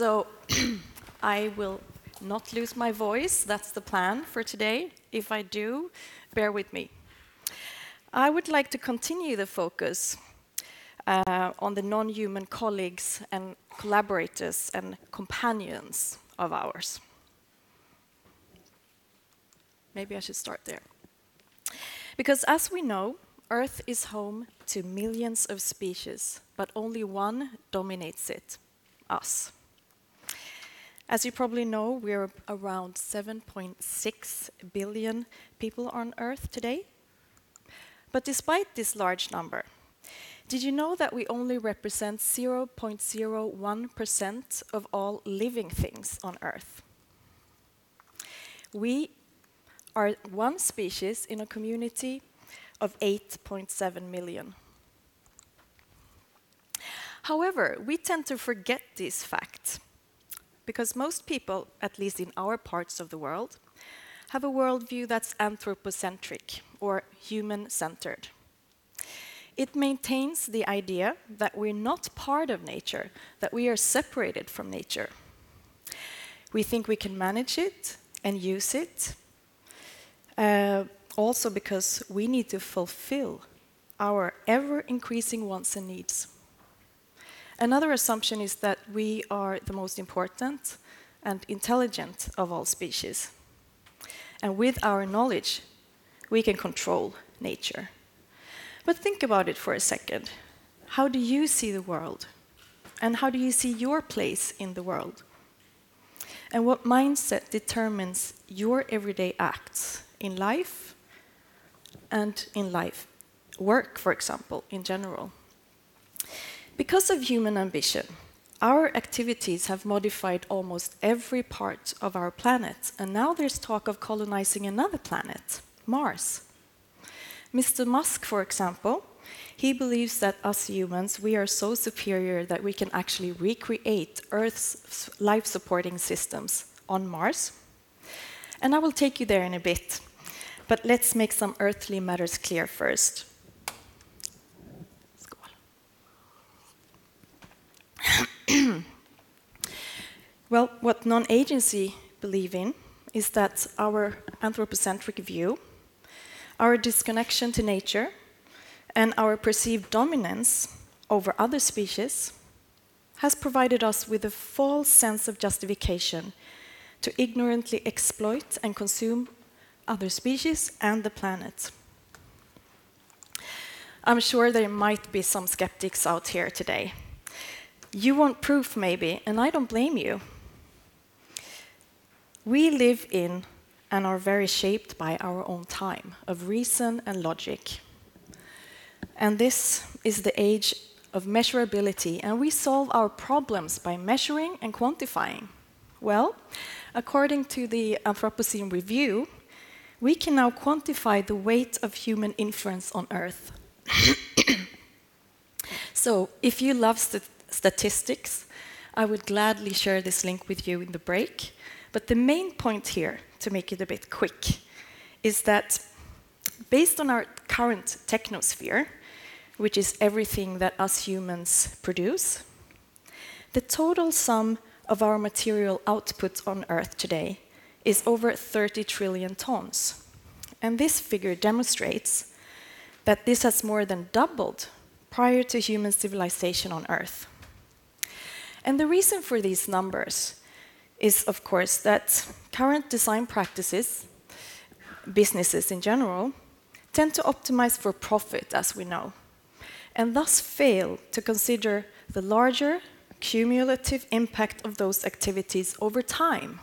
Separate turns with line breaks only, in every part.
So I will not lose my voice. That's the plan for today. If I do, bear with me. I would like to continue the focus uh, on the non-human colleagues and collaborators and companions of ours. Maybe I should start there. Because as we know, Earth is home to millions of species, but only one dominates it, us. As you probably know, we're around 7.6 billion people on Earth today. But despite this large number, did you know that we only represent 0.01% of all living things on Earth? We are one species in a community of 8.7 million. However, we tend to forget these facts because most people, at least in our parts of the world, have a worldview that's anthropocentric or human centered. It maintains the idea that we're not part of nature, that we are separated from nature. We think we can manage it and use it, uh, also because we need to fulfill our ever increasing wants and needs. Another assumption is that we are the most important and intelligent of all species. And with our knowledge, we can control nature. But think about it for a second. How do you see the world? And how do you see your place in the world? And what mindset determines your everyday acts in life and in life, work, for example, in general? Because of human ambition, our activities have modified almost every part of our planet, and now there's talk of colonizing another planet, Mars. Mr. Musk, for example, he believes that us humans, we are so superior that we can actually recreate Earth's life supporting systems on Mars. And I will take you there in a bit. But let's make some earthly matters clear first. Well, what non agency believe in is that our anthropocentric view, our disconnection to nature, and our perceived dominance over other species has provided us with a false sense of justification to ignorantly exploit and consume other species and the planet. I'm sure there might be some skeptics out here today you want proof, maybe, and I don't blame you. We live in and are very shaped by our own time of reason and logic. And this is the age of measurability, and we solve our problems by measuring and quantifying. Well, according to the Anthropocene Review, we can now quantify the weight of human influence on Earth. so, if you love st statistics, I would gladly share this link with you in the break. But the main point here, to make it a bit quick, is that based on our current technosphere, which is everything that us humans produce, the total sum of our material output on Earth today is over 30 trillion tons. And this figure demonstrates that this has more than doubled prior to human civilization on Earth. And the reason for these numbers is, of course, that current design practices, businesses in general, tend to optimize for profit, as we know, and thus fail to consider the larger cumulative impact of those activities over time,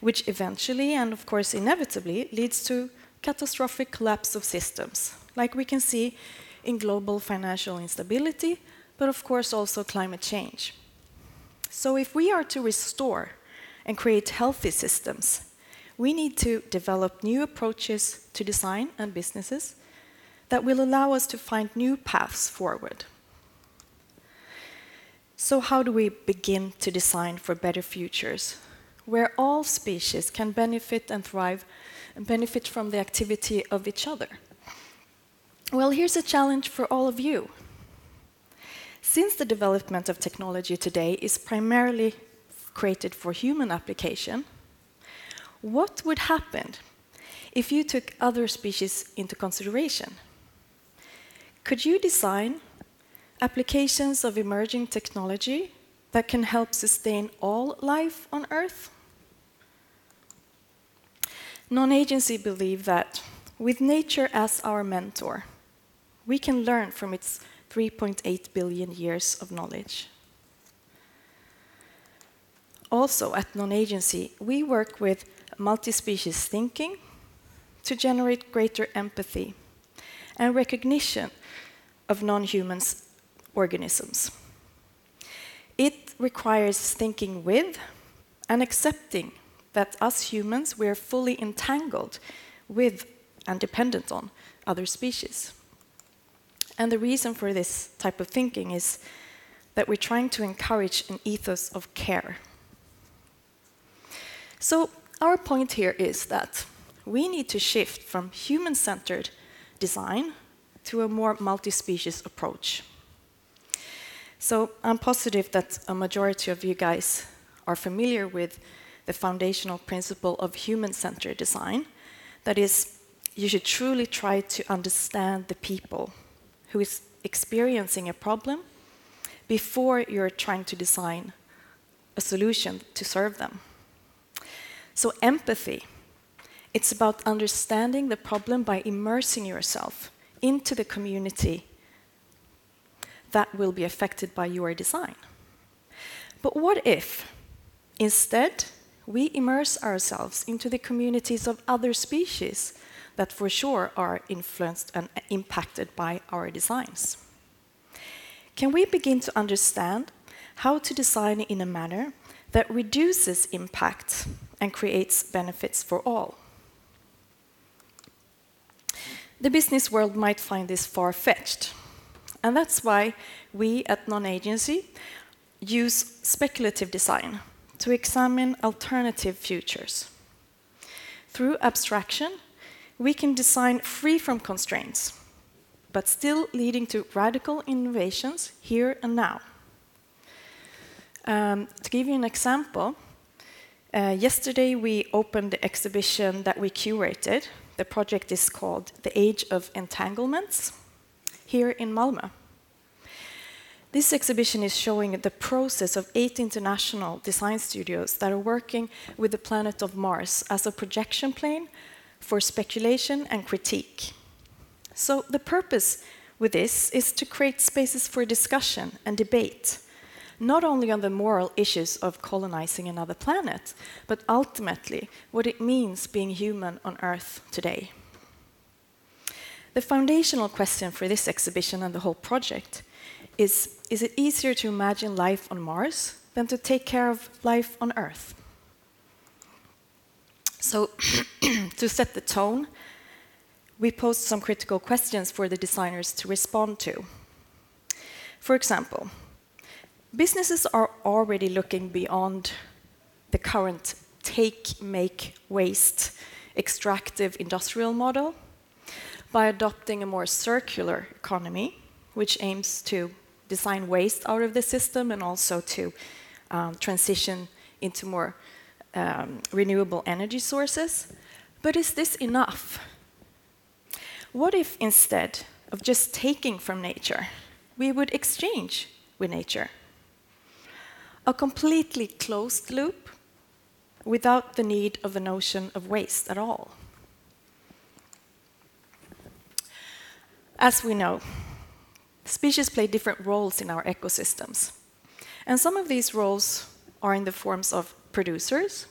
which eventually and, of course, inevitably leads to catastrophic collapse of systems, like we can see in global financial instability but of course also climate change. So if we are to restore and create healthy systems, we need to develop new approaches to design and businesses that will allow us to find new paths forward. So how do we begin to design for better futures, where all species can benefit and thrive and benefit from the activity of each other? Well, here's a challenge for all of you Since the development of technology today is primarily created for human application, what would happen if you took other species into consideration? Could you design applications of emerging technology that can help sustain all life on Earth? Non-agency believe that with nature as our mentor, we can learn from its 3.8 billion years of knowledge. Also, at non-agency, we work with multi-species thinking to generate greater empathy and recognition of non-human organisms. It requires thinking with and accepting that us humans, we are fully entangled with and dependent on other species. And the reason for this type of thinking is that we're trying to encourage an ethos of care. So our point here is that we need to shift from human-centered design to a more multi-species approach. So I'm positive that a majority of you guys are familiar with the foundational principle of human-centered design. That is, you should truly try to understand the people who is experiencing a problem before you're trying to design a solution to serve them. So empathy, it's about understanding the problem by immersing yourself into the community that will be affected by your design. But what if, instead, we immerse ourselves into the communities of other species that for sure are influenced and impacted by our designs? Can we begin to understand how to design in a manner that reduces impact and creates benefits for all? The business world might find this far-fetched, and that's why we at Non-Agency use speculative design to examine alternative futures. Through abstraction, we can design free from constraints, but still leading to radical innovations here and now. Um, to give you an example, uh, yesterday we opened the exhibition that we curated. The project is called The Age of Entanglements here in Malmö. This exhibition is showing the process of eight international design studios that are working with the planet of Mars as a projection plane for speculation and critique. So the purpose with this is to create spaces for discussion and debate, not only on the moral issues of colonizing another planet, but ultimately what it means being human on Earth today. The foundational question for this exhibition and the whole project is, is it easier to imagine life on Mars than to take care of life on Earth? So to set the tone, we posed some critical questions for the designers to respond to. For example, businesses are already looking beyond the current take, make, waste, extractive industrial model by adopting a more circular economy, which aims to design waste out of the system and also to um, transition into more um, renewable energy sources. But is this enough? What if instead of just taking from nature, we would exchange with nature? A completely closed loop without the need of the notion of waste at all. As we know, species play different roles in our ecosystems. And some of these roles are in the forms of producers,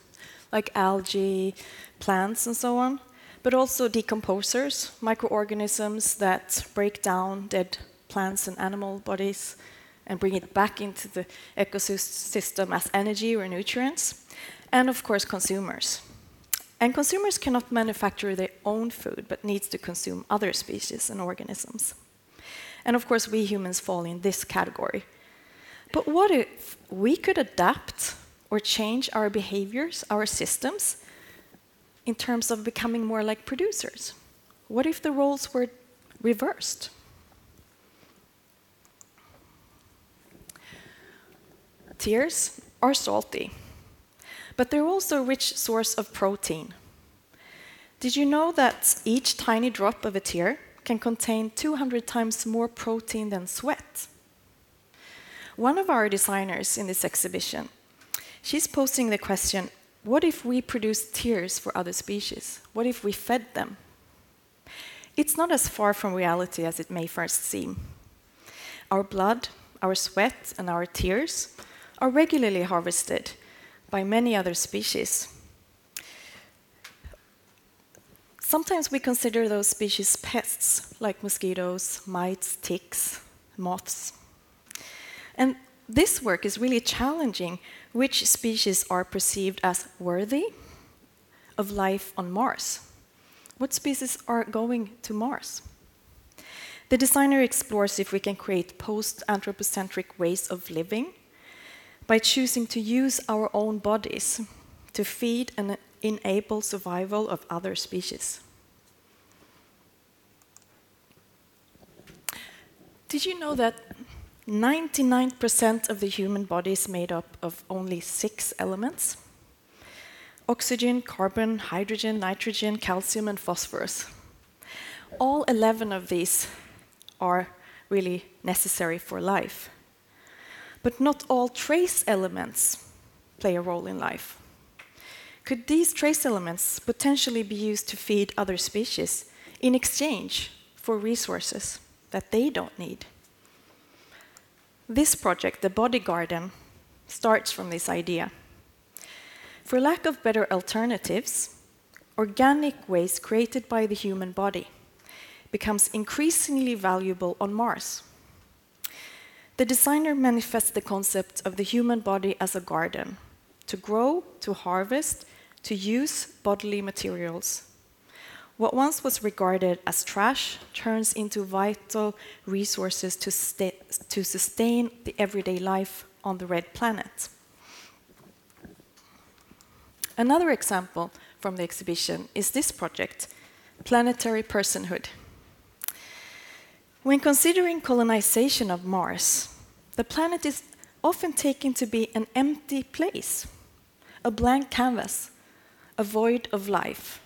like algae, plants, and so on, but also decomposers, microorganisms that break down dead plants and animal bodies and bring it back into the ecosystem as energy or nutrients, and of course consumers. And consumers cannot manufacture their own food, but needs to consume other species and organisms. And of course, we humans fall in this category. But what if we could adapt or change our behaviors, our systems, in terms of becoming more like producers? What if the roles were reversed? tears are salty, but they're also a rich source of protein. Did you know that each tiny drop of a tear can contain 200 times more protein than sweat? One of our designers in this exhibition, she's posing the question what if we produce tears for other species? What if we fed them? It's not as far from reality as it may first seem. Our blood, our sweat, and our tears are regularly harvested by many other species. Sometimes we consider those species pests, like mosquitoes, mites, ticks, moths. And this work is really challenging which species are perceived as worthy of life on Mars. What species are going to Mars? The designer explores if we can create post anthropocentric ways of living by choosing to use our own bodies to feed and enable survival of other species. Did you know that 99% of the human body is made up of only six elements? Oxygen, carbon, hydrogen, nitrogen, calcium, and phosphorus. All 11 of these are really necessary for life. But not all trace elements play a role in life. Could these trace elements potentially be used to feed other species in exchange for resources that they don't need? This project, the Body Garden, starts from this idea. For lack of better alternatives, organic waste created by the human body becomes increasingly valuable on Mars. The designer manifests the concept of the human body as a garden to grow, to harvest, to use bodily materials what once was regarded as trash turns into vital resources to, to sustain the everyday life on the red planet. Another example from the exhibition is this project, Planetary Personhood. When considering colonization of Mars, the planet is often taken to be an empty place, a blank canvas, a void of life.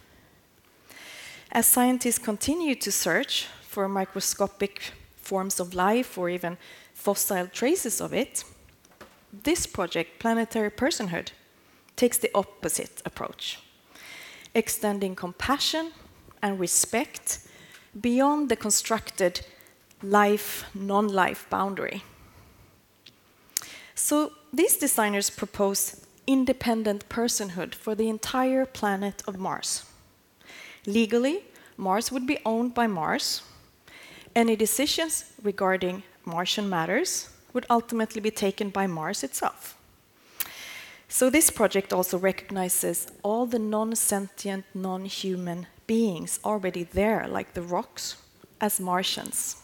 As scientists continue to search for microscopic forms of life or even fossil traces of it, this project, Planetary Personhood, takes the opposite approach, extending compassion and respect beyond the constructed life non life boundary. So these designers propose independent personhood for the entire planet of Mars. Legally, Mars would be owned by Mars. Any decisions regarding Martian matters would ultimately be taken by Mars itself. So, this project also recognizes all the non sentient, non human beings already there, like the rocks, as Martians.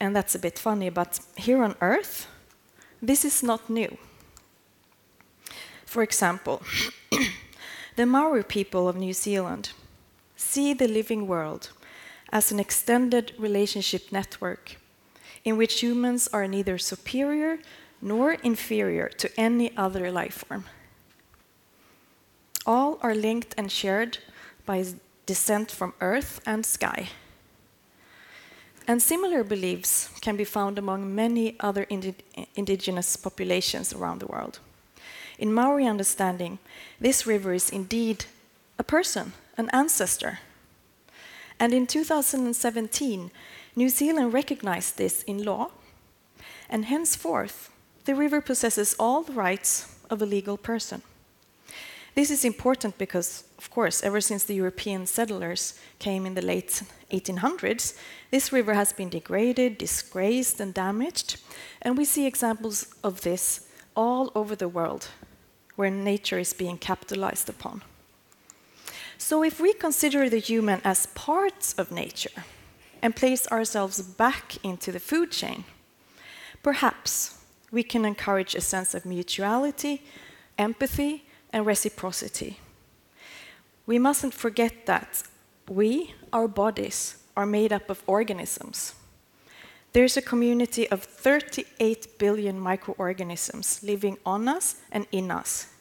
And that's a bit funny, but here on Earth, this is not new. For example, The Maori people of New Zealand see the living world as an extended relationship network in which humans are neither superior nor inferior to any other life form. All are linked and shared by descent from earth and sky. And similar beliefs can be found among many other indi indigenous populations around the world. In Maori understanding, this river is indeed a person, an ancestor. And in 2017, New Zealand recognized this in law, and henceforth, the river possesses all the rights of a legal person. This is important because, of course, ever since the European settlers came in the late 1800s, this river has been degraded, disgraced, and damaged, and we see examples of this all over the world where nature is being capitalized upon. So, if we consider the human as parts of nature and place ourselves back into the food chain, perhaps we can encourage a sense of mutuality, empathy, and reciprocity. We mustn't forget that we, our bodies, are made up of organisms. There's a community of 38 billion microorganisms living on us and in us.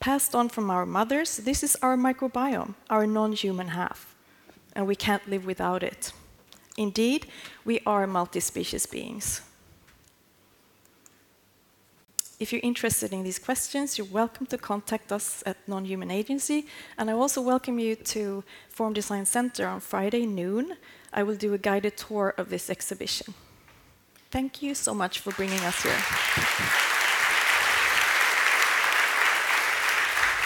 Passed on from our mothers, this is our microbiome, our non human half, and we can't live without it. Indeed, we are multi species beings. If you're interested in these questions, you're welcome to contact us at Non-Human Agency, and I also welcome you to Form Design Center on Friday noon. I will do a guided tour of this exhibition. Thank you so much for bringing us here.